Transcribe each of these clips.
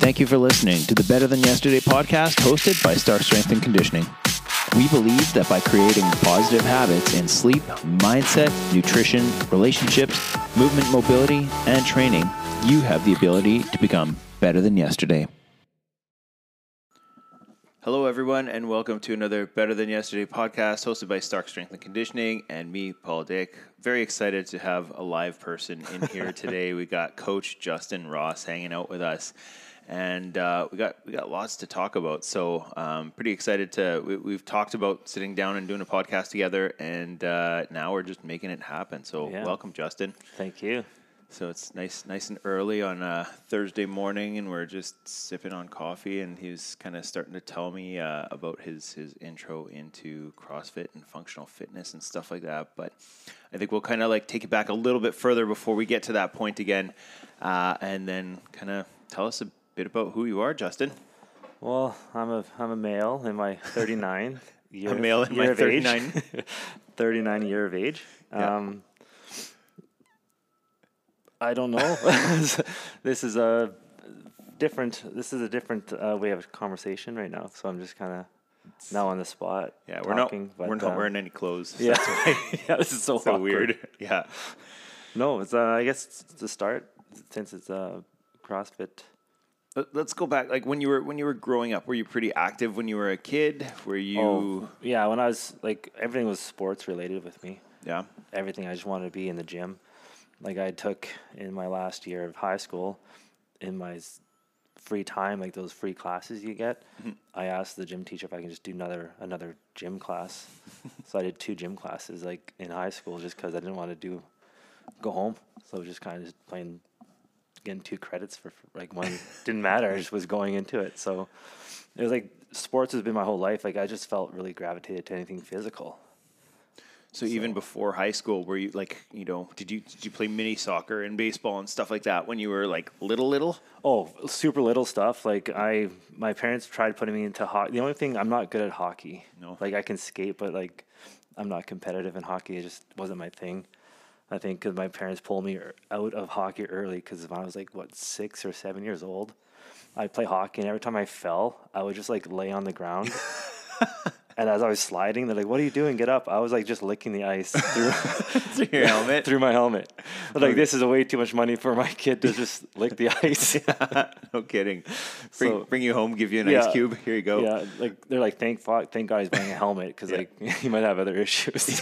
Thank you for listening to the Better Than Yesterday podcast hosted by Star Strength and Conditioning. We believe that by creating positive habits in sleep, mindset, nutrition, relationships, movement, mobility, and training, you have the ability to become better than yesterday. Hello, everyone, and welcome to another Better Than Yesterday podcast hosted by Stark Strength and Conditioning and me, Paul Dick. Very excited to have a live person in here today. we got Coach Justin Ross hanging out with us, and uh, we got we got lots to talk about. So, um, pretty excited to. We, have talked about sitting down and doing a podcast together, and uh, now we're just making it happen. So, yeah. welcome, Justin. Thank you. So it's nice, nice and early on a Thursday morning, and we're just sipping on coffee. And he was kind of starting to tell me uh, about his his intro into CrossFit and functional fitness and stuff like that. But I think we'll kind of like take it back a little bit further before we get to that point again, uh, and then kind of tell us a bit about who you are, Justin. Well, I'm a I'm a male in my 39 year. a male in my 39. 39 year of age. Yeah. Um, I don't know. this is a different. This is a different uh, way of conversation right now. So I'm just kind of now on the spot. Yeah, we're talking, not. But, we're not uh, wearing any clothes. Yeah, yeah. This is so, so weird. Yeah. No, it's. Uh, I guess to start since it's uh, CrossFit. Let's go back. Like when you were when you were growing up, were you pretty active when you were a kid? Were you? Oh, yeah, when I was like everything was sports related with me. Yeah. Everything I just wanted to be in the gym like I took in my last year of high school, in my free time, like those free classes you get, mm-hmm. I asked the gym teacher if I can just do another another gym class. so I did two gym classes like in high school just because I didn't want to do go home. So I was just kind of just playing, getting two credits for, like one didn't matter. I just was going into it. So it was like sports has been my whole life. Like I just felt really gravitated to anything physical. So, so, even before high school, were you like, you know, did you did you play mini soccer and baseball and stuff like that when you were like little little? Oh, super little stuff. Like I, my parents tried putting me into hockey. The only thing I'm not good at hockey. No. Like I can skate, but like I'm not competitive in hockey. It just wasn't my thing. I think because my parents pulled me er, out of hockey early because when I was like what six or seven years old, I'd play hockey and every time I fell, I would just like lay on the ground. And as I was sliding, they're like, "What are you doing? Get up!" I was like just licking the ice through, through your helmet, through my helmet. Like, this is way too much money for my kid to just lick the ice. yeah, no kidding. Bring, so, bring you home, give you an yeah, ice cube. Here you go. Yeah, like they're like, "Thank fuck, thank God he's wearing a helmet because yeah. like he might have other issues."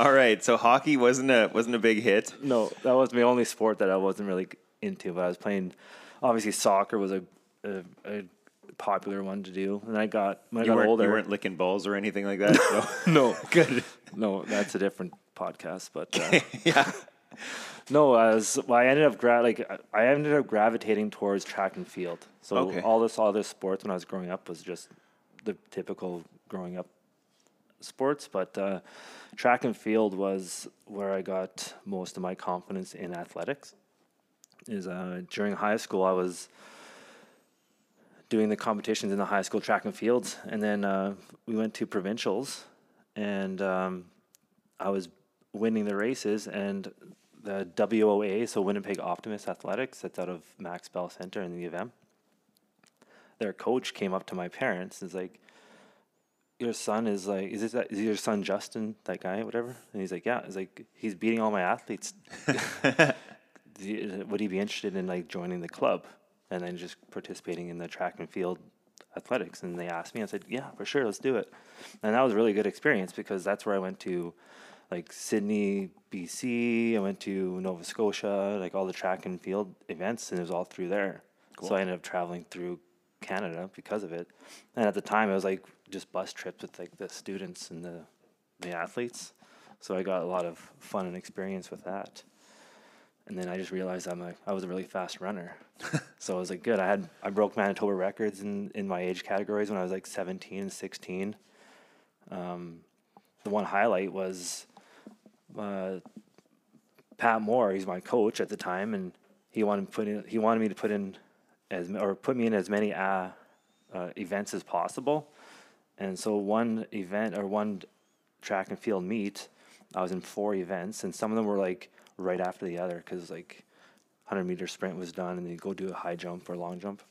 All right, so hockey wasn't a wasn't a big hit. No, that was my only sport that I wasn't really into. But I was playing. Obviously, soccer was a, a, a popular one to do. And I got when you I got older, you weren't licking balls or anything like that. No, no, good. No, that's a different podcast. But uh, yeah, no, as well, I ended up gra- like I ended up gravitating towards track and field. So okay. all this all this sports when I was growing up was just the typical growing up sports, but uh, track and field was where I got most of my confidence in athletics. Is uh, during high school I was doing the competitions in the high school track and fields, and then uh, we went to provincials, and um, I was winning the races, and the WOA, so Winnipeg Optimist Athletics, that's out of Max Bell Center in the M. Their coach came up to my parents and was like, "Your son is like, is this that, is your son Justin, that guy, whatever?" And he's like, "Yeah." He's like, "He's beating all my athletes. Would he be interested in like joining the club?" and then just participating in the track and field athletics. And they asked me, I said, yeah, for sure, let's do it. And that was a really good experience because that's where I went to like Sydney, BC. I went to Nova Scotia, like all the track and field events, and it was all through there. Cool. So I ended up traveling through Canada because of it. And at the time, it was like just bus trips with like the students and the the athletes. So I got a lot of fun and experience with that and then I just realized I'm a I was a really fast runner. so I was like, good. I had I broke Manitoba records in in my age categories when I was like 17 and 16. Um, the one highlight was uh, Pat Moore. He's my coach at the time, and he wanted put in he wanted me to put in as or put me in as many uh, uh, events as possible. And so one event or one track and field meet, I was in four events, and some of them were like right after the other because like 100 meter sprint was done, and then you go do a high jump or long jump.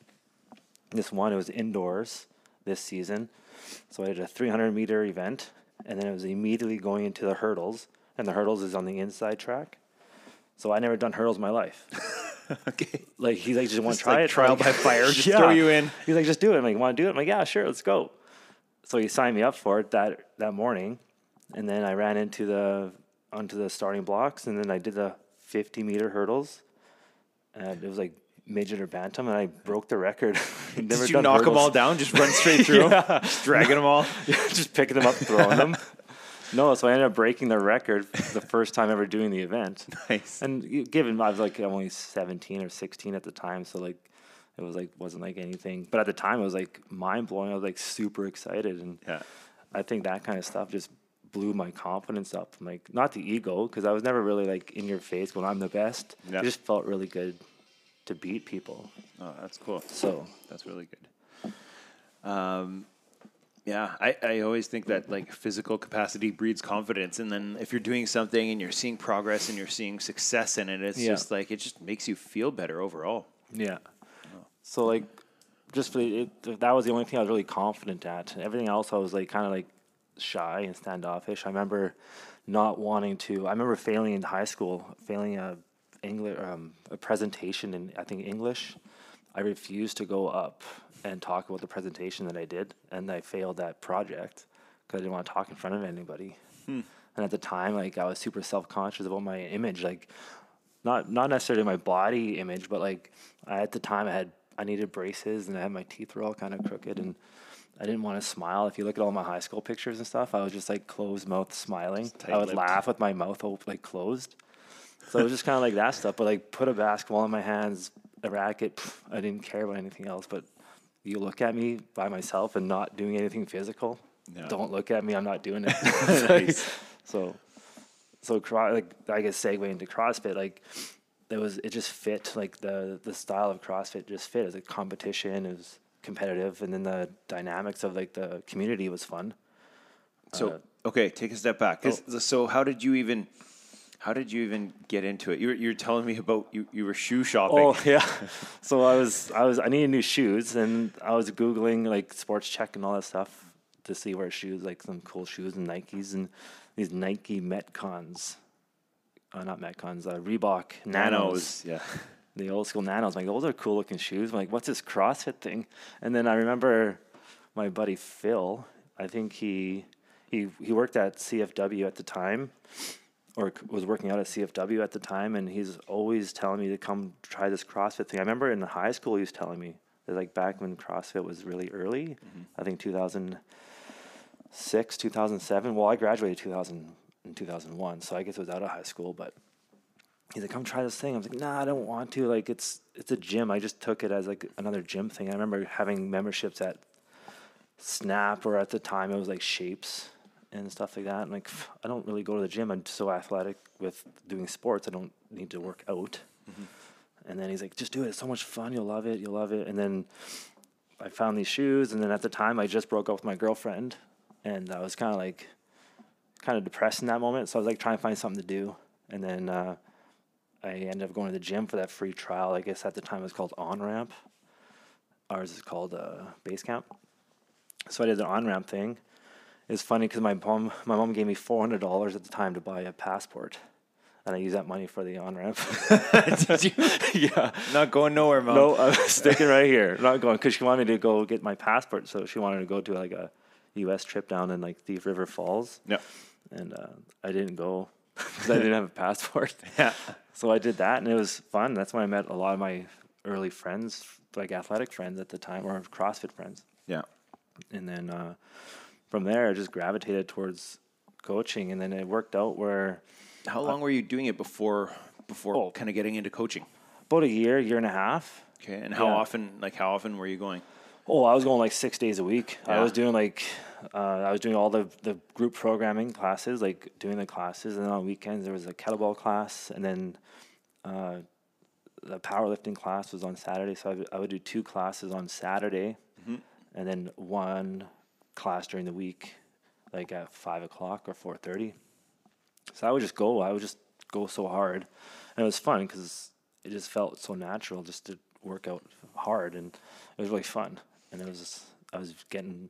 This one, it was indoors this season. So I did a 300 meter event, and then it was immediately going into the hurdles, and the hurdles is on the inside track. So I never done hurdles in my life. okay. Like he's like, just want to try like it, trial by fire, just throw you in. He's like, just do it. I'm like, want to do it? I'm like, yeah, sure, let's go. So he signed me up for it that that morning, and then I ran into the onto the starting blocks, and then I did the 50 meter hurdles, and it was like midget or bantam, and I broke the record. Did you knock them all down? Just run straight through them? Just dragging them all? just picking them up, throwing them. No, so I ended up breaking the record the first time ever doing the event. Nice. And given I was like I'm only 17 or 16 at the time, so like it was like wasn't like anything. But at the time, it was like mind blowing. I was like super excited, and Yeah. I think that kind of stuff just blew my confidence up. Like not the ego, because I was never really like in your face when I'm the best. Yeah. It just felt really good to beat people. Oh, that's cool. So That's really good. Um, yeah, I, I always think that like physical capacity breeds confidence, and then if you're doing something and you're seeing progress and you're seeing success in it, it's Yeah. just like it just makes you feel better overall. Yeah. So like, just for the, it, that was the only thing I was really confident at. Everything else I was like kind of like shy and standoffish. I remember not wanting to. I remember failing in high school, failing a English um, a presentation in I think English. I refused to go up and talk about the presentation that I did, and I failed that project because I didn't want to talk in front of anybody. Hmm. And at the time, like I was super self conscious about my image, like not not necessarily my body image, but like I, at the time I had I needed braces and I had my teeth were all kind of crooked and I didn't want to smile. If you look at all my high school pictures and stuff, I was just like closed mouth smiling. I would laugh with my mouth op- like closed. So it was just kind of like that stuff. But like put a basketball in my hands, a racket. pff, I didn't care about anything else. But you look at me by myself and not doing anything physical. Yeah. Don't look at me. I'm not doing it. So, so cro- like I guess segue into CrossFit, like it was it just fit like the the style of CrossFit just fit as a competition. It was competitive, and then the dynamics of like the community was fun. So Uh, okay, take a step back. 'Cause- So how did you even how did you even get into it? You were, you were telling me about you, you were shoe shopping. Oh yeah. So I was I was I needed new shoes and I was googling like Sports Chek and all that stuff to see where shoes like some cool shoes and Nikes and these Nike Metcons. Uh, not Metcons, uh, Reebok Nanos. Nanos. Yeah. the old school nanos. I'm like, those are cool looking shoes. I'm like, what's this CrossFit thing? And then I remember my buddy Phil. I think he he he worked at CFW at the time, or was working out at CFW at the time, and he's always telling me to come try this CrossFit thing. I remember in high school he was telling me that like back when CrossFit was really early, mm-hmm. I think 2006, 2007. Well, I graduated 2000 in 2001, so I guess it was out of high school, but he's like, come try this thing. I was like, nah, I don't want to. Like, it's it's a gym. I just took it as like another gym thing. I remember having memberships at Snap, or at the time it was like Shapes and stuff like that. I'm like, "Pff, I don't really go to the gym. I'm so athletic with doing sports. I don't need to work out. And then he's like, just do it. It's so much fun. You'll love it. You'll love it. And then I found these shoes. And then at the time, I just broke up with my girlfriend, and I was kind of like, kind of depressed in that moment. So I was like trying to find something to do. And then uh, I ended up going to the gym for that free trial. I guess at the time it was called On Ramp. Ours is called uh, Base Camp. So I did the on ramp thing. It's funny because my mom, my mom gave me four hundred dollars at the time to buy a passport, and I used that money for the on ramp. Did you? yeah. Not going nowhere, mom. No, I'm sticking right here. Not going because she wanted me to go get my passport. So she wanted to go to like a U.S. trip down in like Thief River Falls, No. and uh, I didn't go because I didn't have a passport. Yeah. So I did that, and it was fun. That's when I met a lot of my early friends, like athletic friends at the time, or CrossFit friends. Yeah. And then uh, from there, I just gravitated towards coaching, and then it worked out where How long were you doing it before before Oh. kind of getting into coaching? about a year, year and a half. Okay. And how Yeah. often like how often were you going? Oh, I was going like six days a week. I was doing like, uh, I was doing all the, the group programming classes, like doing the classes. And then on weekends, there was a kettlebell class. And then uh, the powerlifting class was on Saturday. So I would, I would do two classes on Saturday and then one class during the week, like at five o'clock or 4.30. So I would just go. I would just go so hard. And it was fun because it just felt so natural just to work out hard, and it was really fun, and it was I was getting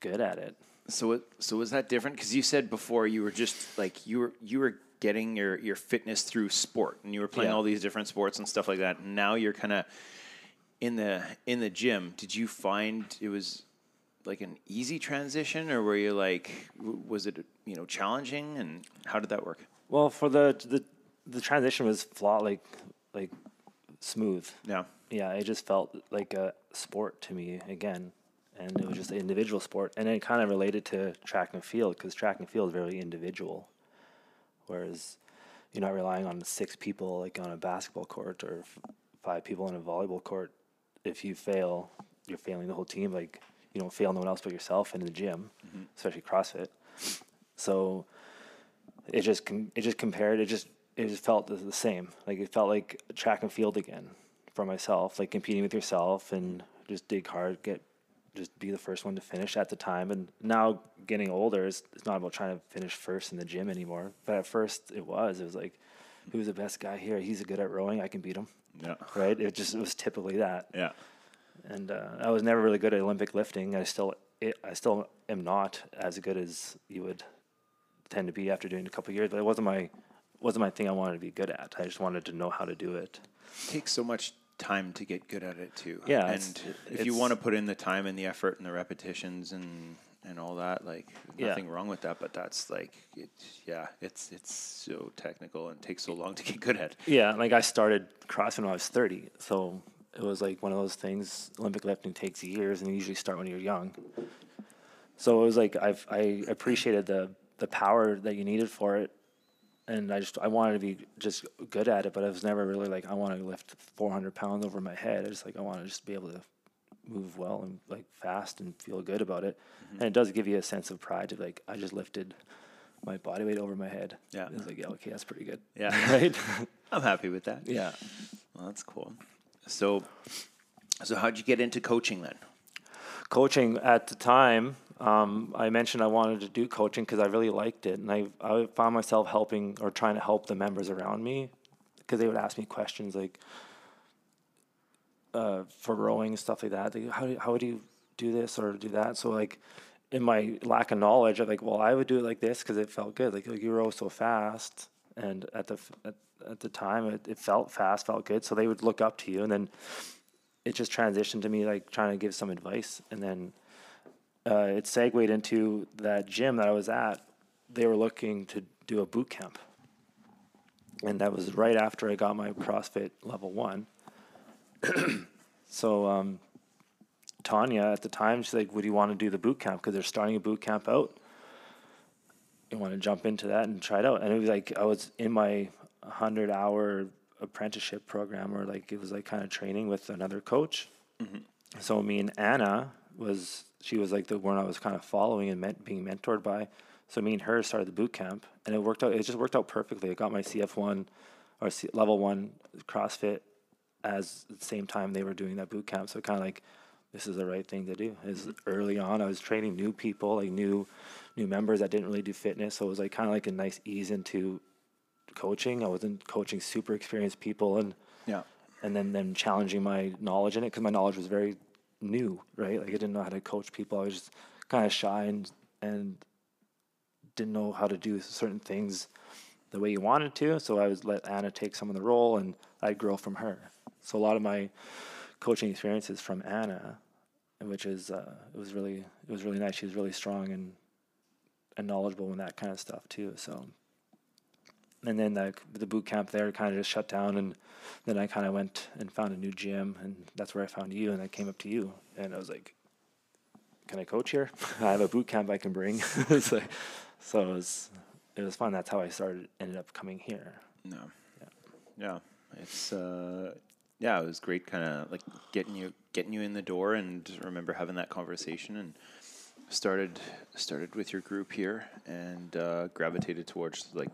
good at it. So it, so was that different? Because you said before you were just like you were you were getting your your fitness through sport, and you were playing Yeah. all these different sports and stuff like that. And now you're kind of in the in the gym. Did you find it was like an easy transition, or were you like was it you know challenging? And how did that work? Well, for the the the transition was flat like like smooth. Yeah, Yeah, it just felt like a sport to me again, and it was just an individual sport, and it kind of related to track and field because track and field is very individual, whereas you're not relying on six people like on a basketball court or f- five people on a volleyball court. If you fail, you're failing the whole team. Like you don't fail no one else but yourself and in the gym, mm-hmm. especially CrossFit. So it just com- it just compared it just it just felt the, same. Like it felt like track and field again for myself like competing with yourself and just dig hard get just be the first one to finish at the time. And now getting older is it's not about trying to finish first in the gym anymore. But at first it was it was like who's the best guy here? He's good at rowing. I can beat him. Yeah, right? It just it was typically that. Yeah. And uh, I was never really good at Olympic lifting. I still it, I still am not as good as you would tend to be after doing a couple of years. But it wasn't my wasn't my thing. I wanted to be good at. I just wanted to know how to do it. It takes so much time to get good at it too. Yeah, and it's- if you want to put in the time and the effort and the repetitions and and all that, like Yeah. nothing wrong with that. But that's like, it, yeah, it's it's so technical and takes so long to get good at. Yeah, like I started CrossFit when I was thirty, so it was like one of those things. Olympic lifting takes years, and you usually start when you're young. So it was like I've I appreciated the the power that you needed for it, and I just I wanted to be just good at it, but I was never really like I want to lift 400 pounds over my head. I just like I want to just be able to move well and like fast and feel good about it, mm-hmm. and it does give you a sense of pride to like I just lifted my body weight over my head. Yeah. it's like yeah, okay, that's pretty good. Yeah. right. I'm happy with that. yeah. well, that's cool. So, so how'd you get into coaching then? coaching at the time um, i mentioned i wanted to do coaching because i really liked it and I, I found myself helping or trying to help the members around me because they would ask me questions like uh, for rowing stuff like that how, do, how would you do this or do that so like in my lack of knowledge i'm like well i would do it like this because it felt good like, like you row so fast and at the at, at the time it, it felt fast felt good. So they would look up to you and then it just transitioned to me like trying to give some advice. And then uh, it segued into that gym that i was at. They were looking to do a boot camp. And that was right after i got my crossfit level one. So um, tanya at the time she's like would you want to do the boot camp? Because they're starting a boot camp out. You want to jump into that and try it out? And it was like i was in my 100 hour apprenticeship program or like it was like kind of training with another coach. Mm-hmm. So me and anna was she was like the one i was kind of following and meant being mentored by. So me and her started the boot camp and it worked out it just worked out perfectly. I got my cf1 or C- level one crossfit as the same time they were doing that boot camp. So kind of like this is the right thing to do. Is mm-hmm. early on i was training new people like new new members that didn't really do fitness. So it was like kind of like a nice ease into coaching. I wasn't coaching super experienced people and Yeah. and then then challenging my knowledge in it because my knowledge was very new right? Like i didn't know how to coach people. I was just kind of shy and and didn't know how to do certain things the way you wanted to so i would let anna take some of the role and i'd grow from her. So a lot of my coaching experiences from anna which is uh, it was really it was really nice. She was really strong and and knowledgeable in that kind of stuff too so and then the, the boot camp there kind of just shut down and then i kind of went and found a new gym and that's where i found you and i came up to you and i was like can i coach here? I have a boot camp i can bring. So, so it was it was fun. That's how i started ended up coming here. No. Yeah. It's uh yeah, it was great kind of like getting you getting you in the door and remember having that conversation and started started with your group here and uh, gravitated towards like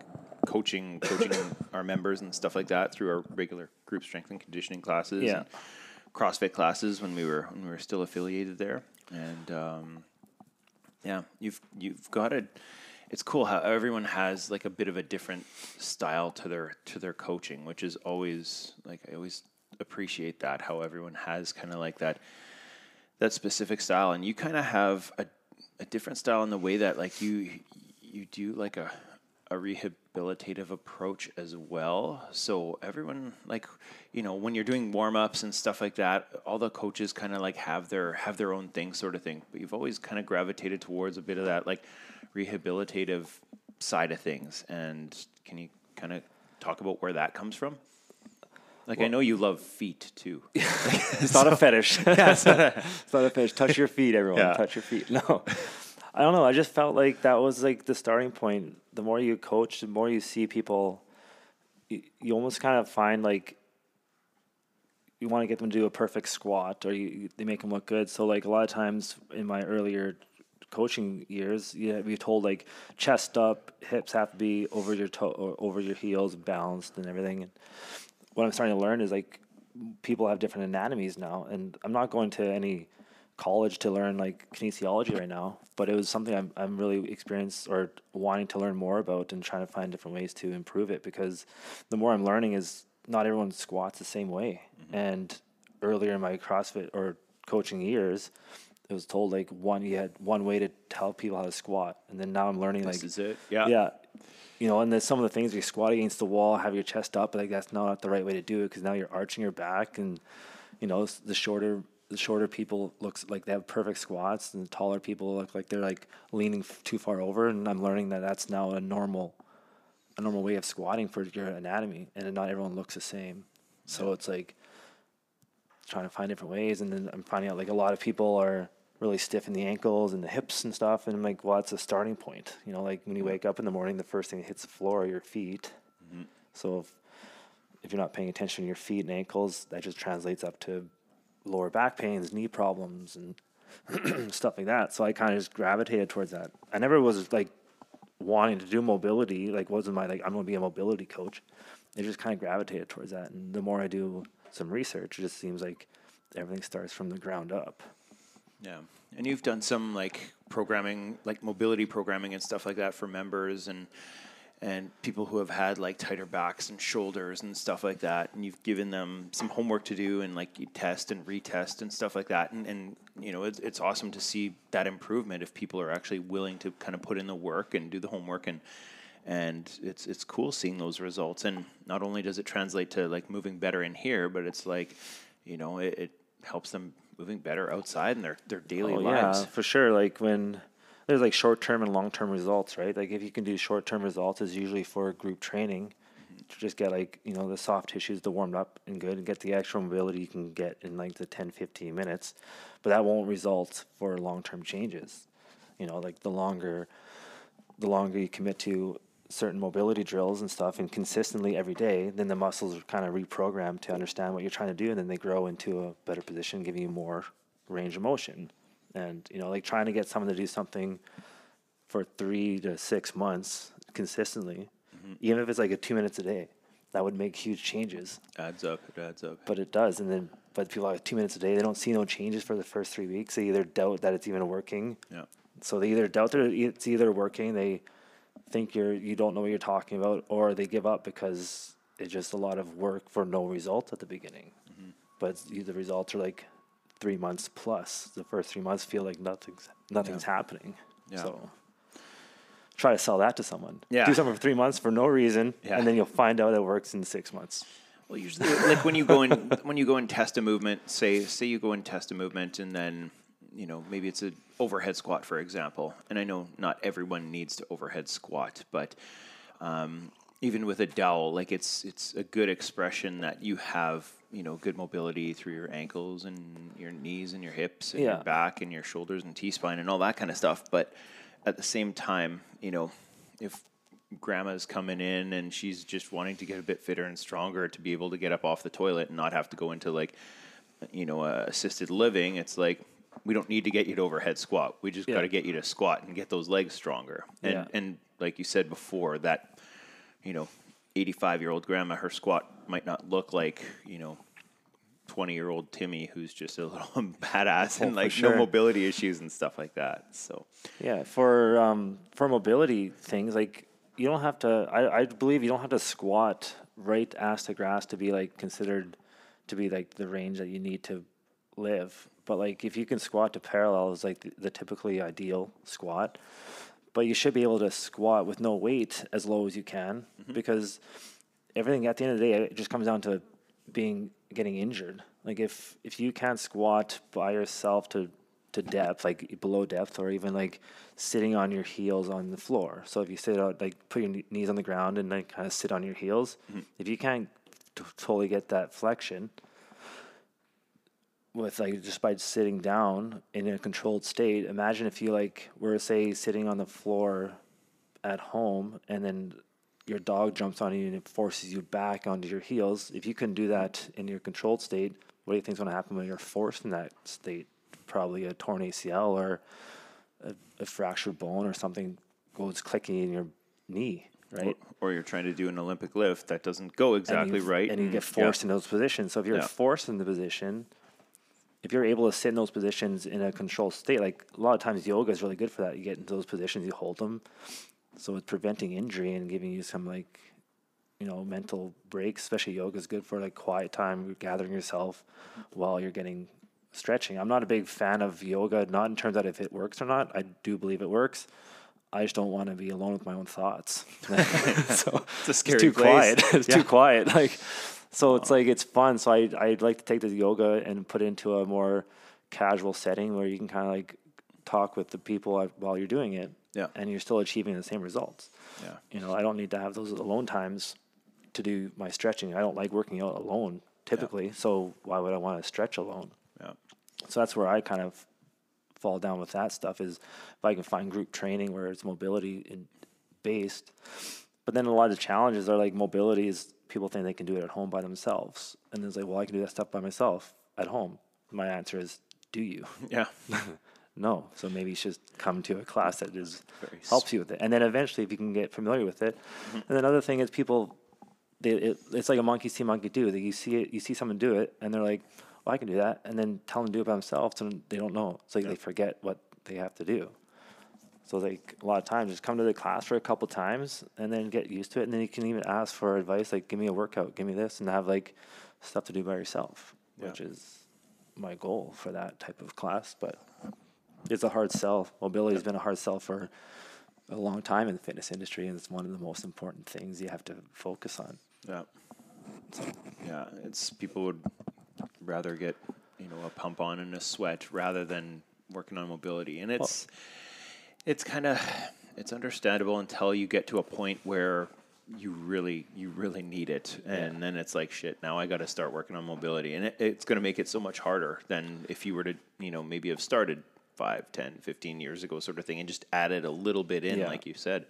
coaching coaching our members and stuff like that through our regular group strength and conditioning classes Yeah. and CrossFit classes when we were when we were still affiliated there and um, yeah, you've you've got it. it's cool how everyone has like a bit of a different style to their to their coaching, which is always like I always appreciate that how everyone has kind of like that that specific style, and you kind of have a a different style in the way that like you you do like a a rehabilitative approach as well. So everyone like you know when you're doing warm ups and stuff like that, all the coaches kind of like have their have their own thing sort of thing. But you've always kind of gravitated towards a bit of that like rehabilitative side of things. And can you kind of talk about where that comes from? Like I know you love feet too. It's not a fetish. it's, not a, it's not a fetish. Touch your feet, everyone. Yeah. Touch your feet. No, I don't know. I just felt like that was like the starting point. The more you coach, the more you see people. You, you almost kind of find like you want to get them to do a perfect squat, or you, you- they make them look good. So like a lot of times in my earlier coaching years, yeah, we told like chest up, hips have to be over your toe or over your heels, balanced and everything. And what I'm starting to learn is like people have different anatomies now, and I'm not going to any college to learn like kinesiology right now, but it was something I'm I'm really experienced or wanting to learn more about and trying to find different ways to improve it because the more I'm learning is not everyone squats the same way. Mm-hmm. And earlier in my CrossFit or coaching years, it was told like one you had one way to tell people how to squat, and then now I'm learning This like is it. Yeah. yeah. You know, and then some of the things you squat against the wall, have your chest up, like that's not the right way to do it because now you're arching your back, and you know the shorter the shorter people looks like they have perfect squats, and the taller people look like they're like leaning f- too far over. And I'm learning that that's now a normal a normal way of squatting for your anatomy, and not everyone looks the same. So it's like trying to find different ways, and then I'm finding out like a lot of people are really stiff in the ankles and the hips and stuff, and I'm like, well, that's a starting point. You know, like when you wake up in the morning, the first thing that hits the floor are your feet. Mm-hmm. So if if you're not paying attention to your feet and ankles, that just translates up to lower back pains, knee problems, and stuff like that. So I kind of just gravitated towards that. I never was like wanting to do mobility. Like wasn't my like I'm gonna be a mobility coach. It just kind of gravitated towards that. And the more I do some research, it just seems like everything starts from the ground up. Yeah. And you've done some like programming, like mobility programming and stuff like that for members and and people who have had like tighter backs and shoulders and stuff like that. And you've given them some homework to do and like you test and retest and stuff like that. And, and you know, it's, it's awesome to see that improvement if people are actually willing to kind of put in the work and do the homework and and it's it's cool seeing those results. And not only does it translate to like moving better in here, but it's like, you know, it, it helps them moving better outside in their, their daily Oh, lives. yeah, for sure. Like when there's like short term and long term results, right? Like if you can do short term results, is usually for group training mm-hmm. to just get like you know the soft tissues to warm up and good and get the extra mobility you can get in like the 10 15 minutes but that won't result for long term changes you know like the longer the longer you commit to certain mobility drills and stuff and consistently every day then the muscles are kind of reprogrammed to understand what you're trying to do and then they grow into a better position giving you more range of motion and you know like trying to get someone to do something for three to six months consistently mm-hmm. even if it's like a two minutes a day that would make huge changes Adds up. It adds up. but it does and then but people like two minutes a day they don't see no changes for the first three weeks they either doubt that it's even working Yeah. so they either doubt that it's either working, they think you're you don't know what you're talking about, or they give up because it's just a lot of work for no result at the beginning. Mm-hmm. But the results are like three months plus. The first three months feel like nothing's nothing's happening. Yeah. So try to sell that to someone. Yeah. Do something for three months for no reason, Yeah. and then you'll find out it works in six months. Well, usually, like when you go in, when you go and test a movement, say, say you go and test a movement, and then, you know, maybe it's a overhead squat, for example. And I know not everyone needs to overhead squat, but um, even with a dowel, like it's it's a good expression that you have, you know, good mobility through your ankles and your knees and your hips and Yeah. your back and your shoulders and T spine and all that kind of stuff. But at the same time, you know, if grandma's coming in and she's just wanting to get a bit fitter and stronger to be able to get up off the toilet and not have to go into like you know uh, assisted living it's like we don't need to get you to overhead squat we just Yeah. got to get you to squat and get those legs stronger and Yeah. and like you said before that you know 85 year old grandma her squat might not look like you know twenty year old Timmy who's just a little badass Oh, and like sure. no mobility issues and stuff like that. So Yeah, for um, for mobility things, like you don't have to. I, I believe you don't have to squat right ass to grass to be like considered to be like the range that you need to live. But like if you can squat to parallel is like the, the typically ideal squat. But you should be able to squat with no weight as low as you can mm-hmm. because everything at the end of the day it just comes down to being getting injured. Like if if you can't squat by yourself to to depth, like below depth, or even like sitting on your heels on the floor. So if you sit out, like put your knees on the ground and then kind of sit on your heels, mm-hmm. if you can't t- totally get that flexion with like just by sitting down in a controlled state, imagine if you like were say sitting on the floor at home and then your dog jumps on you and it forces you back onto your heels. If you can do that in your controlled state, what do you think is going to happen when you're forced in that state? Probably a torn ACL or a, a fractured bone or something goes clicking in your knee, right? or you're trying to do an Olympic lift that doesn't go exactly you, right, and you get yeah. forced in those positions. So if you're Yeah. forced in the position, if you're able to sit in those positions in a controlled state, like a lot of times yoga is really good for that. You get into those positions, you hold them, so it's preventing injury and giving you some like, you know, mental breaks. Especially yoga is good for like quiet time, you're gathering yourself while you're getting stretching. I'm not a big fan of yoga, not in terms of if it works or not. I do believe it works. I just don't want to be alone with my own thoughts. so It's a scary too place. quiet. it's Yeah. too quiet. Like, so it's like it's fun. So I I'd like to take the yoga and put it into a more casual setting where you can kind of like talk with the people while- you're doing it. Yeah. And you're still achieving the same results. Yeah. You know, I don't need to have those alone times to do my stretching. I don't like working out alone typically. So why would I want to stretch alone? Yeah. So that's where I kind of fall down with that stuff is if I can find group training where it's mobility in, based. But then a lot of the challenges are like mobility is people think they can do it at home by themselves. And it's like, well, I can do that stuff by myself at home. My answer is, do you? Yeah. no. So maybe you should come to a class that is Very helps you with it. And then eventually if you can get familiar with it. Mm-hmm. And then another thing is people they, it, it's like a monkey see monkey do. That you see it, you see someone do it, and they're like, "Well, I can do that," and then tell them to do it by themselves, and they don't know. It's like they forget what they have to do. So like a lot of times, just come to the class for a couple times, and then get used to it, and then you can even ask for advice, like, "Give me a workout, give me this," and have like stuff to do by yourself, Yeah. which is my goal for that type of class. But it's a hard sell. Mobility has been a hard sell for a long time in the fitness industry, and it's one of the most important things you have to focus on. Yeah. Yeah, it's people would rather get you know a pump on and a sweat rather than working on mobility, and it's it's kind of it's understandable until you get to a point where you really you really need it, and then it's like shit. Now I got to start working on mobility, and it, it's going to make it so much harder than if you were to you know maybe have started 5, 10, 15 years ago, sort of thing, and just added a little bit in, Yeah. like you said.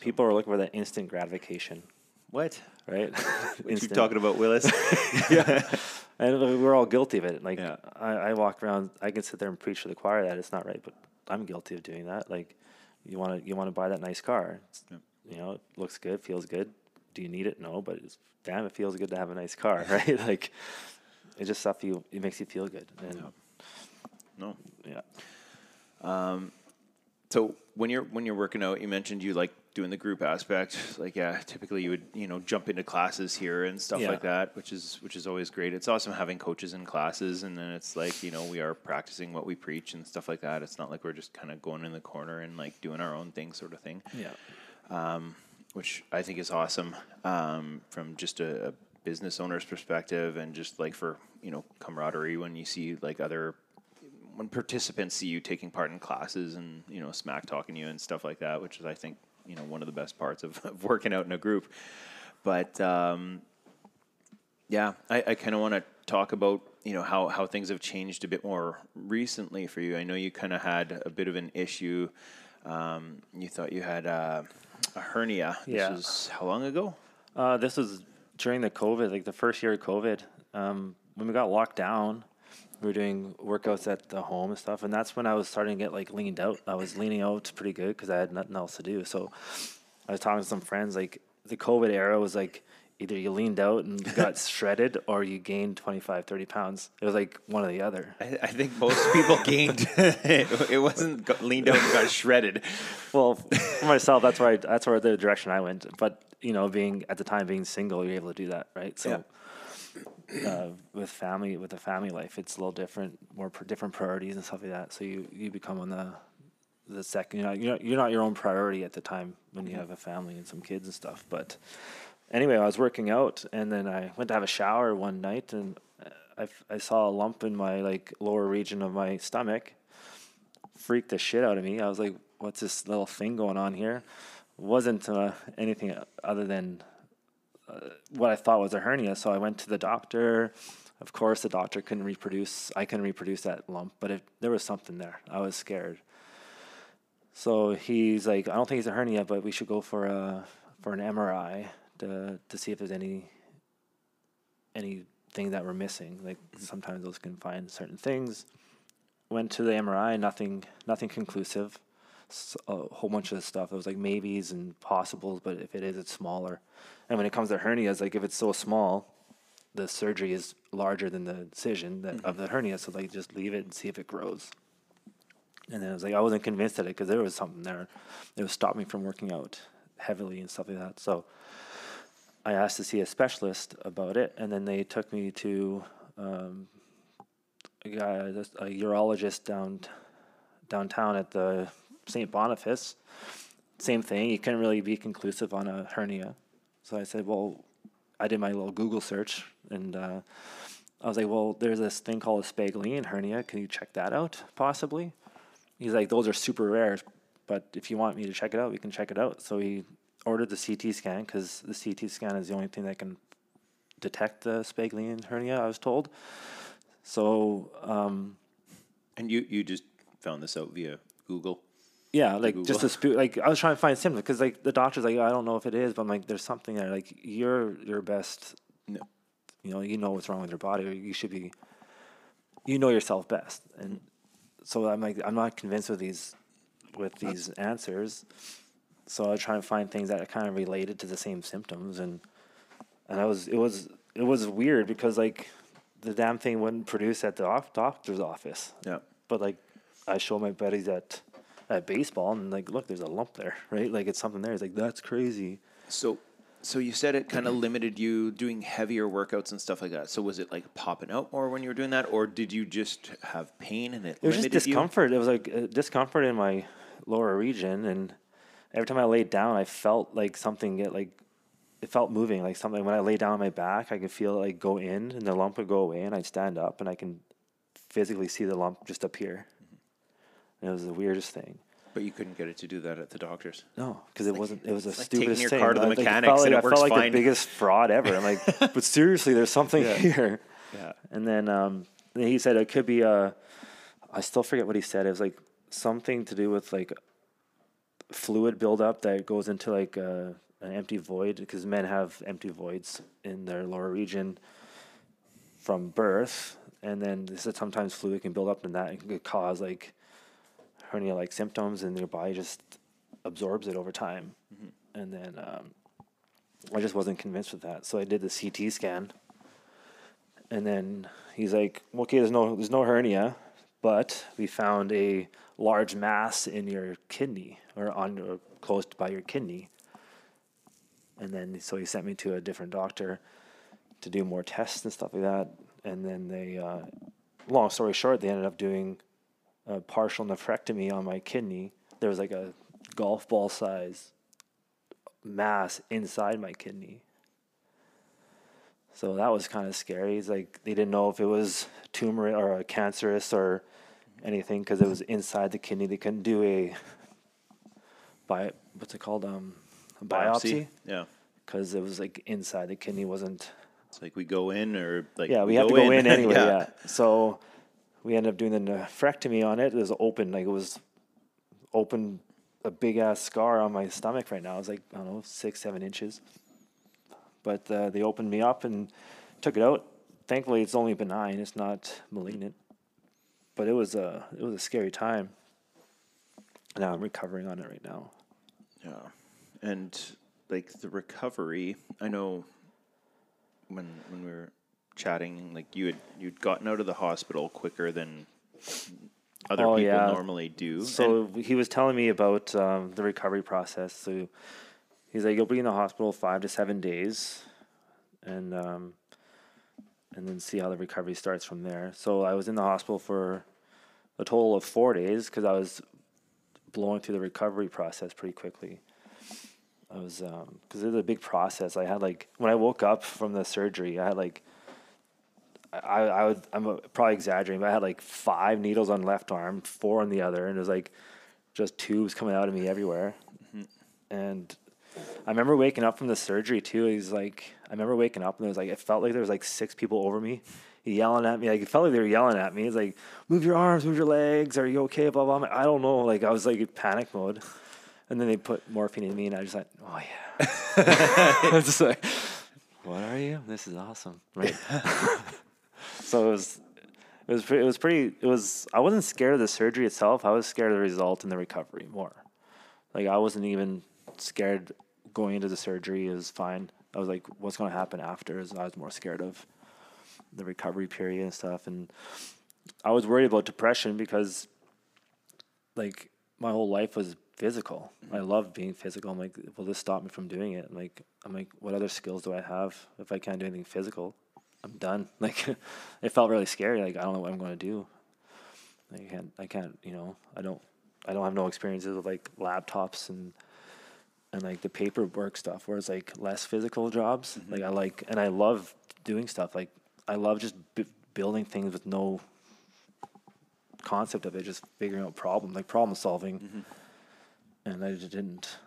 People are looking for that instant gratification, What? right? What you talking about, Willis? Yeah and we're all guilty of it. Like Yeah. I, I walk around, I can sit there and preach to the choir that it's not right, but I'm guilty of doing that. Like you want to you want to buy that nice car, It's- you know, it looks good, feels good. Do you need it? No, but it's damn, it feels good to have a nice car, right? like it's just stuff you it makes you feel good, and no. yeah. Um, So when you're when you're working out, you mentioned you like doing the group aspect. Like yeah, typically you would you know jump into classes here and stuff Yeah. like that, which is which is always great. It's awesome having coaches in classes, and then it's like you know we are practicing what we preach and stuff like that. It's not like we're just kind of going in the corner and like doing our own thing, sort of thing. Yeah. which I think is awesome um, from just a, a business owner's perspective, and just like for you know camaraderie when you see like other when participants see you taking part in classes and you know smack talking you and stuff like that, which is I think you know one of the best parts of, of working out in a group. But um, yeah, I, I kind of want to talk about you know how how things have changed a bit more recently for you. I know you kind of had a bit of an issue. Um, you thought you had uh, a hernia. Yeah. This is how long ago? Uh, this was during the COVID, like the first year of COVID. Um, when we got locked down, we were doing workouts at the home and stuff, and that's when I was starting to get like leaned out. I was leaning out pretty good because I had nothing else to do. So I was talking to some friends. Like the COVID era was like either you leaned out and got shredded or you gained 25, 30 pounds. It was like one or the other. I, I think most people gained. it, it wasn't got leaned out and got shredded. Well, for myself, that's where I, that's where the direction I went. But you know, being at the time being single, you're able to do that, right? So, uh, with family, with a family life, it's a little different, more pr- different priorities and stuff like that. So you you become on the the second. You know, you're not, you're not your own priority at the time when you have a family and some kids and stuff. But anyway, I was working out, and then I went to have a shower one night, and I, I saw a lump in my like lower region of my stomach. Freaked the shit out of me. I was like, "What's this little thing going on here?" Wasn't uh, anything other than uh, what I thought was a hernia. So I went to the doctor. Of course, the doctor couldn't reproduce. I couldn't reproduce that lump, but if there was something there, I was scared. So he's like, I don't think it's a hernia, but we should go for a for an MRI to to see if there's any anything that we're missing. Like mm-hmm. sometimes those can find certain things. Went to the MRI, nothing nothing conclusive. A whole bunch of stuff. It was like maybes and possibles, but if it is, it's smaller. And when it comes to hernias, like if it's so small, the surgery is larger than the incision that, of the hernia. So like just leave it and see if it grows. And then I was like, I wasn't convinced at it because there was something there. It was stopped me from working out heavily and stuff like that. So I asked to see a specialist about it, and then they took me to um, a guy, a urologist down downtown at the St. Boniface. Same thing. You couldn't really be conclusive on a hernia. So I said, well, I did my little Google search, and uh, I was like, well, there's this thing called a Spigelian hernia. Can you check that out, possibly? He's like, those are super rare, but if you want me to check it out, we can check it out. So he ordered the CT scan because the CT scan is the only thing that can detect the Spigelian hernia. I was told. So um, And you you just found this out via Google. Yeah, like just a spe- like I was trying to find symptoms because like the doctor's like I don't know if it is, but I'm like there's something there. Like you're your best, No. you know, you know what's wrong with your body. You should be, you know yourself best. And so I'm like I'm not convinced with these, with these answers. So I try and find things that are kind of related to the same symptoms, and and I was it was it was weird because like the damn thing wouldn't produce at the off- doctor's office. Yeah. But like, I show my buddies at at baseball, and like, look, there's a lump there, right? Like, it's something there. it's like, that's crazy. So so you said it kind of limited you doing heavier workouts and stuff like that. So was it like popping out more when you were doing that, or did you just have pain and it, It was just limited you? discomfort. It was like uh, discomfort in my lower region, and every time I laid down, I felt like something get like it felt moving, like something. When I lay down on my back, I could feel it like go in, and the lump would go away, and I'd stand up, and I can physically see the lump just appear. And it was the weirdest thing. But you couldn't get it to do that at the doctor's. No, because it wasn't. It was a like taking stupidest your thing. car to the I- like, it mechanics felt and it I works felt like fine. the biggest fraud ever. I'm like, but seriously, there's something here. Yeah. And then, um, then he said it could be a. I still forget what he said. It was like something to do with like fluid buildup that goes into like a, an empty void because men have empty voids in their lower region from birth, and then sometimes fluid can build up in that and could cause like hernia like symptoms, and your body just absorbs it over time. And then um, I just wasn't convinced with that, so I did the CT scan, and then he's like, "Okay, there's no there's no hernia, but we found a large mass in your kidney or on or close by your kidney." And then so he sent me to a different doctor to do more tests and stuff like that. And then they, uh, long story short, they ended up doing a partial nephrectomy on my kidney. There was like a golf ball size mass inside my kidney. So that was kind of scary. It's like they didn't know if it was tumor or a cancerous or anything because it was inside the kidney. They couldn't do a bi- what's it called um a biopsy Yeah. because it was like inside the kidney wasn't It's like we go in or like yeah, we have to go in anyway. yeah. So we ended up doing the nephrectomy on it. It was open, like it was open, a big ass scar on my stomach right now. It was like I don't know, six, seven inches. But uh, they opened me up and took it out. Thankfully, it's only benign. It's not malignant. But it was a it was a scary time. Now I'm recovering on it right now. Yeah. And like the recovery, I know when when we were chatting, like you had you'd gotten out of the hospital quicker than other Oh, people yeah. normally do. So he was telling me about um, the recovery process. So he's like, you'll be in the hospital five to seven days, and um, and then see how the recovery starts from there. So I was in the hospital for a total of four days because I was blowing through the recovery process pretty quickly. I was because it was a big process. I had like when I woke up from the surgery, I had like I, I would I'm probably exaggerating, but I had like five needles on left arm, four on the other, and it was like just tubes coming out of me everywhere. Mm-hmm. And I remember waking up from the surgery too. He's like, I remember waking up and it was like it felt like there was like six people over me, yelling at me. Like it felt like they were yelling at me. It's like, move your arms, move your legs. Are you okay? Blah blah. I'm I don't know. Like I was like in panic mode. And then they put morphine in me, and I just like, oh yeah. I was just like, what are you? This is awesome, right? so it was, it was, pretty, it was pretty. It was. I wasn't scared of the surgery itself. I was scared of the result and the recovery more. Like I wasn't even scared going into the surgery. It was fine. I was like, what's going to happen after? Is I was more scared of the recovery period and stuff, and I was worried about depression because, like, my whole life was physical. I mm-hmm. loved being physical. I'm like, will this stop me from doing it? I'm like, I'm like, what other skills do I have if I can't do anything physical? I'm done. Like, it felt really scary. Like, I don't know what I'm going to do. I can't. I can't. You know, I don't. I don't have no experiences with like laptops and and like the paperwork stuff, Whereas like less physical jobs. Mm-hmm. Like I like, and I love doing stuff. Like I love just b- building things with no concept of it, just figuring out problems, like problem solving. Mm-hmm. And I just didn't.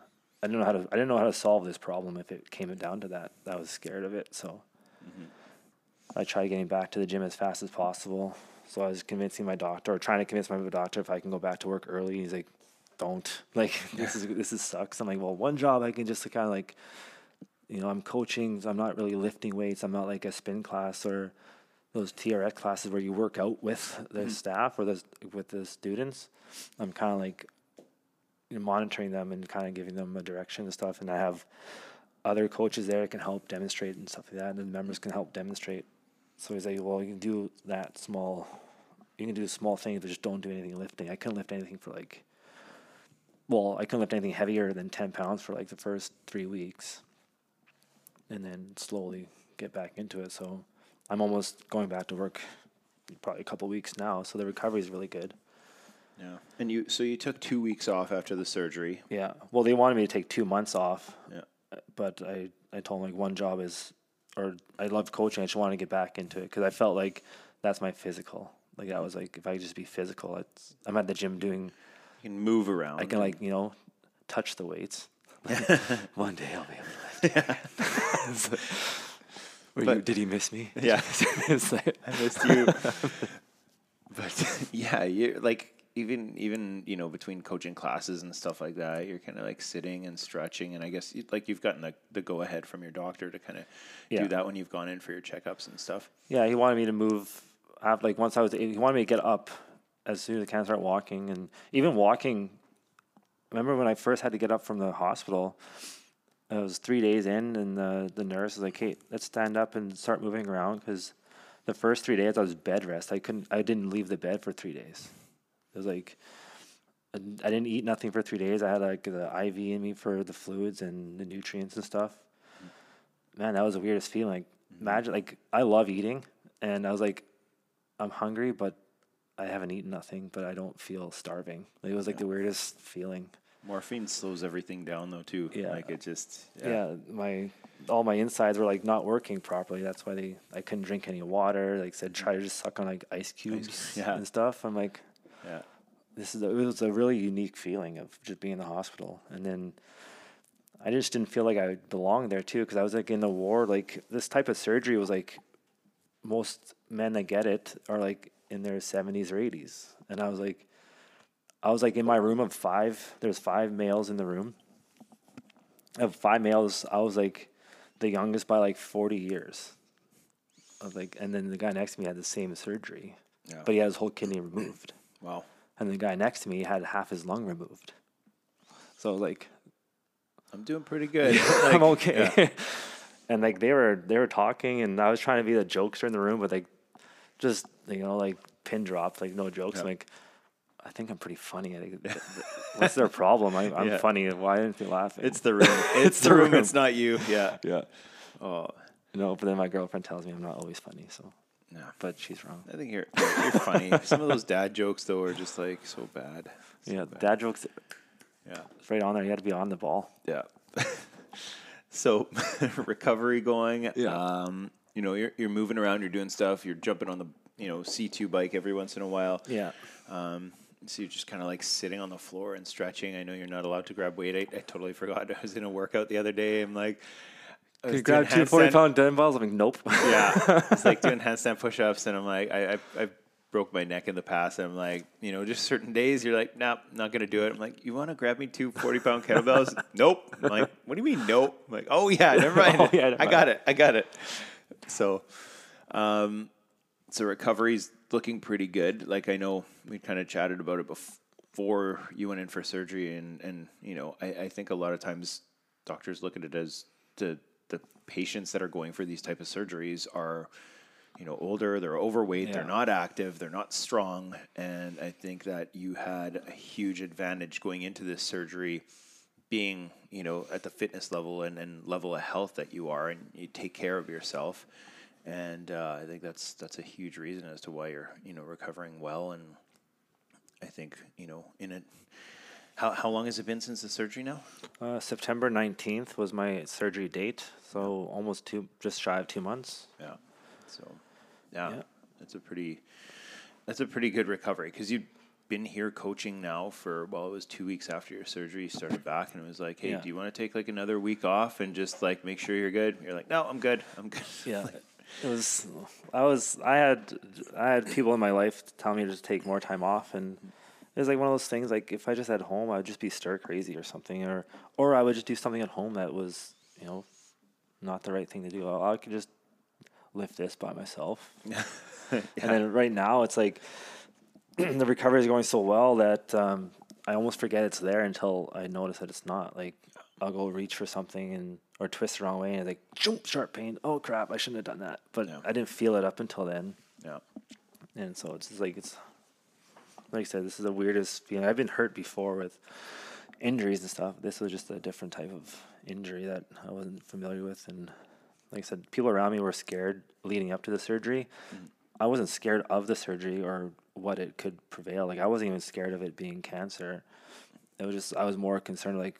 I didn't know how to. I didn't know how to solve this problem if it came down to that. I was scared of it, so mm-hmm. I tried getting back to the gym as fast as possible. So I was convincing my doctor, or trying to convince my doctor, if I can go back to work early. He's like, "Don't like this is this is sucks." I'm like, "Well, one job I can just kind of like, you know, I'm coaching. So I'm not really lifting weights. I'm not like a spin class or those TRX classes where you work out with the mm-hmm. staff or the with the students. I'm kind of like you know, monitoring them and kind of giving them a direction and stuff. And I have other coaches there that can help demonstrate and stuff like that, and the members can help demonstrate. So he's like, well, you can do that small, you can do small things, but just don't do anything lifting. I couldn't lift anything for like, well, I couldn't lift anything heavier than 10 pounds for like the first three weeks and then slowly get back into it. So I'm almost going back to work probably a couple weeks now. So the recovery is really good. Yeah. And you so you took two weeks off after the surgery. Yeah. Well, they wanted me to take two months off. Yeah. But I, I told them like one job is, or I love coaching. I just want to get back into it because I felt like that's my physical. Like I was like, if I could just be physical, it's, I'm at the gym doing, You can move around. I can like, you know, touch the weights. one day I'll be able to lift. again. Were you, did he miss me? Yeah. Like- I missed you. but yeah, you like even even you know between coaching classes and stuff like that, you're kind of like sitting and stretching, and I guess you, like you've gotten the, the go ahead from your doctor to kind of Yeah. do that when you've gone in for your checkups and stuff. Yeah, he wanted me to move. After, like once I was, he wanted me to get up as soon as I can start walking, and even walking. Remember when I first had to get up from the hospital? It was three days in, and the the nurse was like, "Hey, let's stand up and start moving around." Because the first three days I was bed rest. I couldn't. I didn't leave the bed for three days. It was like I didn't eat nothing for three days. I had like the IV in me for the fluids and the nutrients and stuff. Mm-hmm. Man, that was the weirdest feeling. Like, mm-hmm. imagine like I love eating, and I was like, I'm hungry, but I haven't eaten nothing, but I don't feel starving. Like, it was like the weirdest feeling. Morphine slows everything down though too. Yeah. like it just Yeah. my all my insides were like not working properly. That's why they I couldn't drink any water. Like said, mm-hmm. try to just suck on like ice cubes yeah. and stuff. I'm like, yeah. this is a, it was a really unique feeling of just being in the hospital and then i just didn't feel like i belonged there too because i was like in the war. like this type of surgery was like most men that get it are like in their 70s or 80s and i was like i was like in my room of five there's five males in the room of five males i was like the youngest by like 40 years was like and then the guy next to me had the same surgery Yeah. but he had his whole kidney removed Wow. and the guy next to me had half his lung removed. So like I'm doing pretty good. I'm Like, okay. and like they were they were talking, and I was trying to be the jokester in the room, but like just you know like pin dropped, like no jokes. Yeah. Like I think I'm pretty funny. Like, th- th- What's their problem? I, I'm Yeah. funny. Why aren't they laughing? It's the room. It's the the room. room. It's not you. Yeah. yeah. Oh No, but then my girlfriend tells me I'm not always funny. So, no. but she's wrong. I think you're you're funny. Some of those dad jokes though are just like so bad. So Yeah, bad. dad jokes Yeah. right on there. You got to be on the ball. Yeah. so recovery going. Yeah. Um, you know, you're you're moving around, you're doing stuff, you're jumping on the you know C two bike every once in a while. Yeah. Um, so you're just kind of like sitting on the floor and stretching. I know you're not allowed to grab weight. I, I totally forgot. I was in a workout the other day. I'm like, Was You grab two 40 handstand- pound dumbbells. I'm like, nope. yeah, it's like doing handstand push-ups, and I'm like, I, I, I broke my neck in the past, and I'm like, you know, just certain days you're like, nah, not gonna do it. I'm like, you want to grab me two 40 pound kettlebells? nope. I'm like, what do you mean, nope? I'm like, oh yeah, never mind. Oh, yeah, never I got it. I got it. So, um, so recovery's looking pretty good. Like I know we kind of chatted about it before you went in for surgery, and and you know, I, I think a lot of times doctors look at it as the the patients that are going for these type of surgeries are you know older they're overweight they're not active they're not strong. And i think that you had a huge advantage going into this surgery being you know at the fitness level and, and level of health that you are and you take care of yourself. And uh, i think that's that's a huge reason as to why you're you know recovering well. And i think you know in it how, how long has it been since the surgery now Uh, September 19th was my surgery date. So almost two, just shy of two months. Yeah. So, yeah, Yeah. that's a pretty that's a pretty good recovery because you've been here coaching now for well, it was two weeks after your surgery. You started back, and it was like, hey, Yeah. do you want to take like another week off and just like make sure you're good? You're like, no, I'm good. I'm good. Yeah. It was, I was, I had, I had people in my life tell me to just take more time off. And it was like one of those things, like if I just at home, I would just be stir crazy or something, or, or I would just do something at home that was, you know, not the right thing to do. I, I could just lift this by myself. yeah. And then right now it's like the recovery is going so well that um, I almost forget it's there until I notice that it's not. Like I'll go reach for something and or twist the wrong way and like jump sharp pain. Oh crap! I shouldn't have done that. But Yeah. I didn't feel it up until then, yeah. and so it's just like it's like I said. This is the weirdest feeling. I've been hurt before with injuries and stuff. This was just a different type of injury that I wasn't familiar with, and like I said, people around me were scared leading up to the surgery. I wasn't scared of the surgery or what it could prevail. Like I wasn't even scared of it being cancer. It was just I was more concerned like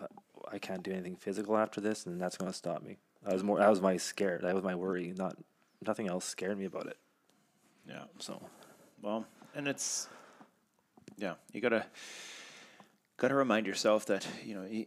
I- I can't do anything physical after this, and that's going to stop me. I was more that was my scare. That was my worry. Not nothing else scared me about it. Yeah. So Well, and it's yeah, you gotta gotta remind yourself that you know you,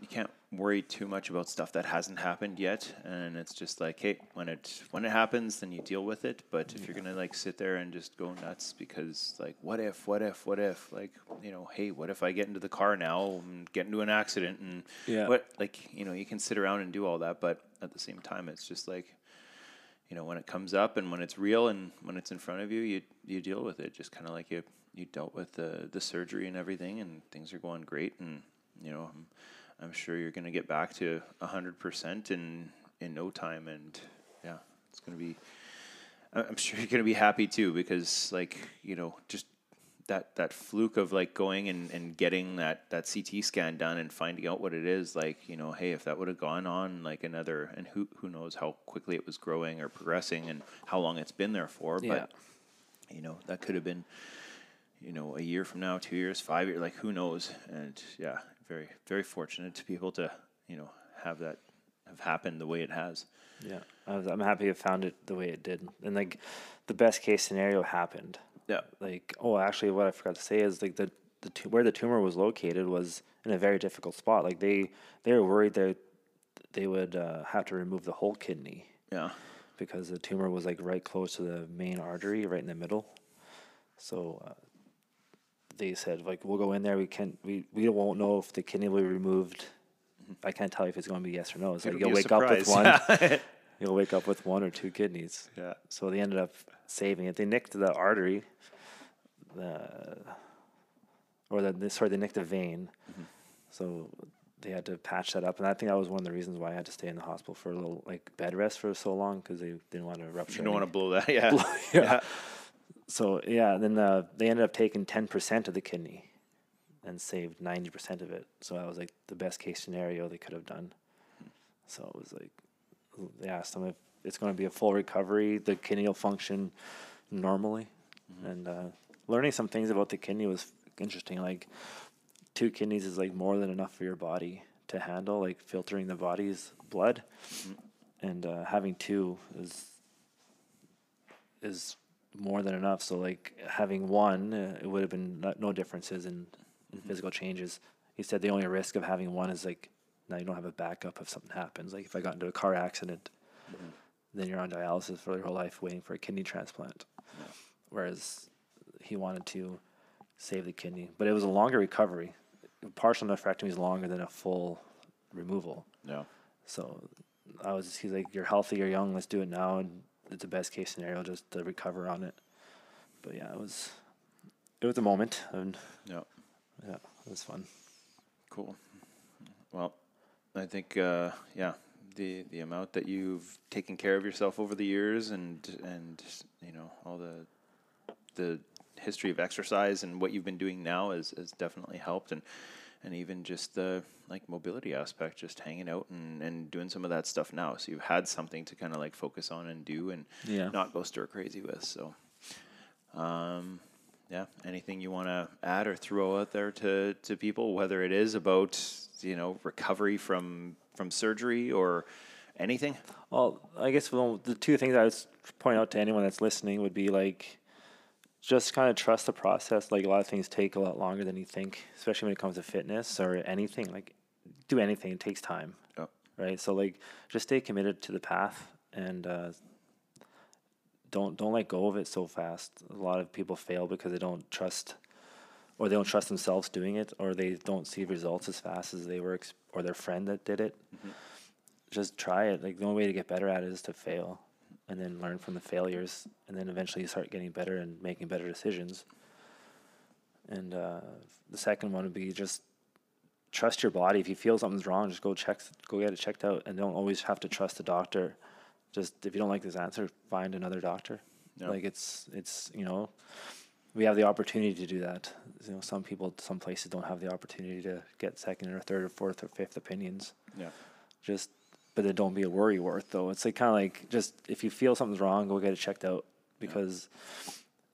you can't worry too much about stuff that hasn't happened yet, and it's just like hey, when it when it happens, then you deal with it. But if you're mm-hmm. gonna like sit there and just go nuts because like what if, what if, what if, like you know, hey, what if I get into the car now and get into an accident? And Yeah. what like you know you can sit around and do all that, but at the same time, it's just like you know when it comes up and when it's real and when it's in front of you you you deal with it. Just kind of like you you dealt with the the surgery and everything and things are going great and you know I'm, I'm sure you're going to get back to 100% in in no time and yeah it's going to be I'm sure you're going to be happy too because like you know just that that fluke of like going and, and getting that that CT scan done and finding out what it is like you know hey if that would have gone on like another and who who knows how quickly it was growing or progressing and how long it's been there for Yeah. but you know that could have been you know a year from now two years five years like who knows? And yeah very very fortunate to be able to you know have that have happened the way it has. Yeah, I was, I'm happy I found it the way it did, and like the best case scenario happened. yeah. Like oh actually what i forgot to say is like the, the tu- where the tumor was located was in a very difficult spot. Like they they were worried that they would uh, have to remove the whole kidney. Yeah. Because the tumor was like right close to the main artery right in the middle. So uh, they said like we'll go in there we can't we, we won't know if the kidney will be removed i can't tell you if it's going to be yes or no it's like It'll you'll be a wake up with one you'll wake up with one or two kidneys yeah so they ended up saving it. They nicked the artery, the or the sorry they nicked the vein. Mm-hmm. So they had to patch that up, and I think that was one of the reasons why I had to stay in the hospital for a little like bed rest for so long because they didn't want to rupture. You don't want to blow that. Yeah. yeah. So yeah, then uh, they ended up taking ten percent of the kidney, and saved ninety percent of it. So that was like the best case scenario they could have done. So it was like they asked them if it's going to be a full recovery, the kidney will function normally, and uh, learning some things about the kidney was interesting. Like two kidneys is like more than enough for your body to handle, like filtering the body's blood, and uh, having two is is more than enough. So like having one, uh, it would have been no, no differences in, in physical changes. He said the only risk of having one is like now you don't have a backup if something happens. Like if I got into a car accident, then you're on dialysis for your whole life waiting for a kidney transplant. Whereas he wanted to save the kidney, but it was a longer recovery. Partial nephrectomy is longer than a full removal. Yeah. So I was he's like, You're healthy, you're young, let's do it now and it's the best case scenario just to recover on it. But yeah, it was it was a moment and No. yeah, it was fun. Cool. Well, I think uh, yeah, the the amount that you've taken care of yourself over the years, and and you know all the the history of exercise and what you've been doing now has has definitely helped, and and even just the like mobility aspect, just hanging out and and doing some of that stuff now. So you've had something to kind of like focus on and do, and Yeah. not go stir crazy with. So. Um, yeah, anything you want to add or throw out there to, to people, whether it is about you know recovery from from surgery or anything? Well, I guess well, the two things I would point out to anyone that's listening would be like just kind of trust the process. Like a lot of things take a lot longer than you think, especially when it comes to fitness or anything. Like do anything, it takes time. Right? So like, just stay committed to the path and uh, don't don't let go of it so fast. A lot of people fail because they don't trust, or they don't trust themselves doing it, or they don't see results as fast as they were, ex- or their friend that did it. Just try it. Like the only way to get better at it is to fail, and then learn from the failures, and then eventually you start getting better and making better decisions. And uh, the second one would be just trust your body. If you feel something's wrong, just go check, go get it checked out, and don't always have to trust the doctor. Just if you don't like this answer, find another doctor. Yeah. Like it's it's you know, we have the opportunity to do that. You know, some people, some places don't have the opportunity to get second or third or fourth or fifth opinions. yeah, Just, but then don't be a worry worth though. It's like kind of like just if you feel something's wrong, go get it checked out. Because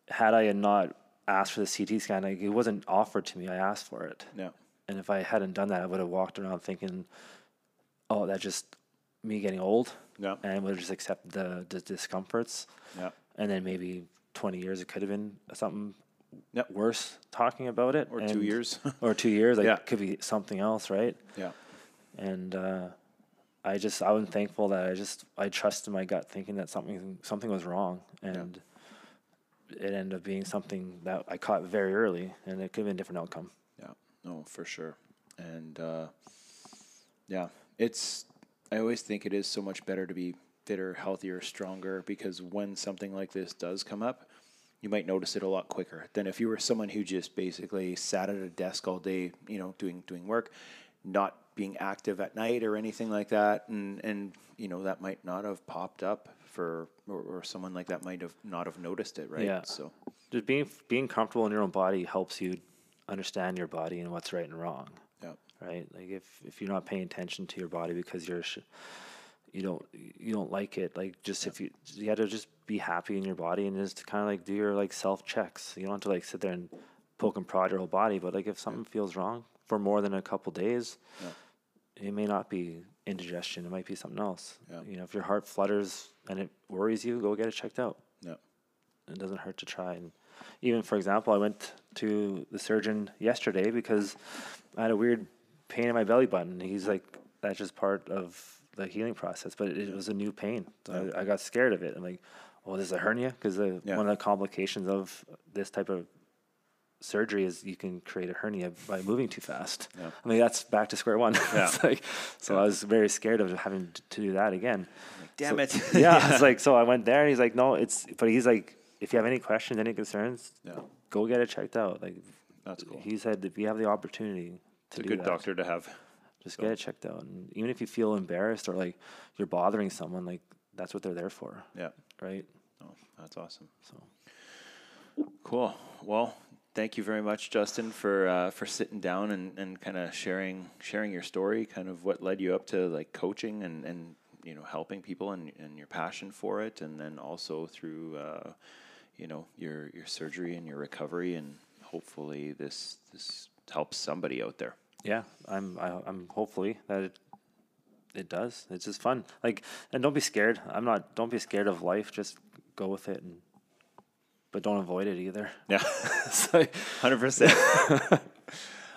had I not asked for the CT scan, like it wasn't offered to me. I asked for it. yeah, And if I hadn't done that, I would have walked around thinking, "Oh, that's just me getting old," yeah, and would have just accepted the, the discomforts. yeah, And then maybe twenty years, it could have been something Yep. worse talking about it, or two years. or two years. Like Yeah. it could be something else, right? yeah, And uh, I just I was thankful that I just I trusted my gut, thinking that something something was wrong, and it ended up being something that I caught very early, and it could have been a different outcome. yeah. No, for sure. And uh, yeah, it's. I always think it is so much better to be fitter, healthier, stronger because when something like this does come up, you might notice it a lot quicker than if you were someone who just basically sat at a desk all day, you know, doing doing work, not being active at night or anything like that, and and you know that might not have popped up for or, or someone like that might have not have noticed it, right? Yeah. So Just being being comfortable in your own body helps you understand your body and what's right and wrong. yeah, right? Like if if you're not paying attention to your body because you're sh- you don't you don't like it, like just if you you got to just be happy in your body and just kind of like do your like self checks. You don't have to like sit there and poke and prod your whole body, but like if something feels wrong for more than a couple days, Yeah. It may not be indigestion. It might be something else. Yeah. You know, if your heart flutters and it worries you, go get it checked out yeah, it doesn't hurt to try. And even for example, I went to the surgeon yesterday because I had a weird pain in my belly button. He's like, that's just part of the healing process, but it, was a new pain. So I, I got scared of it. I'm like, oh, this is a hernia because Yeah. one of the complications of this type of surgery is you can create a hernia by moving too fast. Yeah. I mean, that's back to square one. Yeah. Like, so I was very scared of having to do that again. damn So- it. yeah, it's like so I went there and he's like, no, it's but he's like, if you have any questions, any concerns, yeah, go get it checked out. Like that's cool. he said, if you have the opportunity to It's a do good that, doctor to have. Just get it checked out. And even if you feel embarrassed or like you're bothering someone, like that's what they're there for, Yeah. right? Oh, that's awesome. So Cool. Well, thank you very much, Justin, for uh, for sitting down and, and kind of sharing sharing your story, kind of what led you up to like coaching and, and you know helping people and, and your passion for it, and then also through uh, you know your your surgery and your recovery, and hopefully this this helps somebody out there. yeah, I'm I, I'm hopefully that it it does. It's just fun. Like and don't be scared. I'm not. Don't be scared of life. Just go with it and. But don't avoid it either. Yeah, So- hundred percent.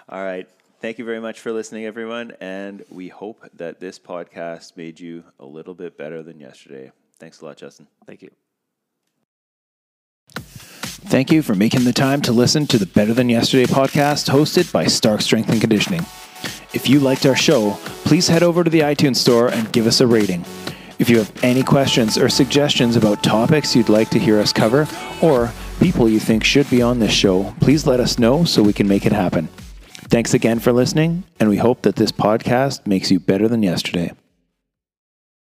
All right. Thank you very much for listening, everyone, and we hope that this podcast made you a little bit better than yesterday. Thanks a lot, Justin. Thank you. Thank you for making the time to listen to the Better Than Yesterday podcast hosted by Stark Strength and Conditioning. If you liked our show, please head over to the iTunes store and give us a rating. If you have any questions or suggestions about topics you'd like to hear us cover or people you think should be on this show, please let us know so we can make it happen. Thanks again for listening, and we hope that this podcast makes you better than yesterday.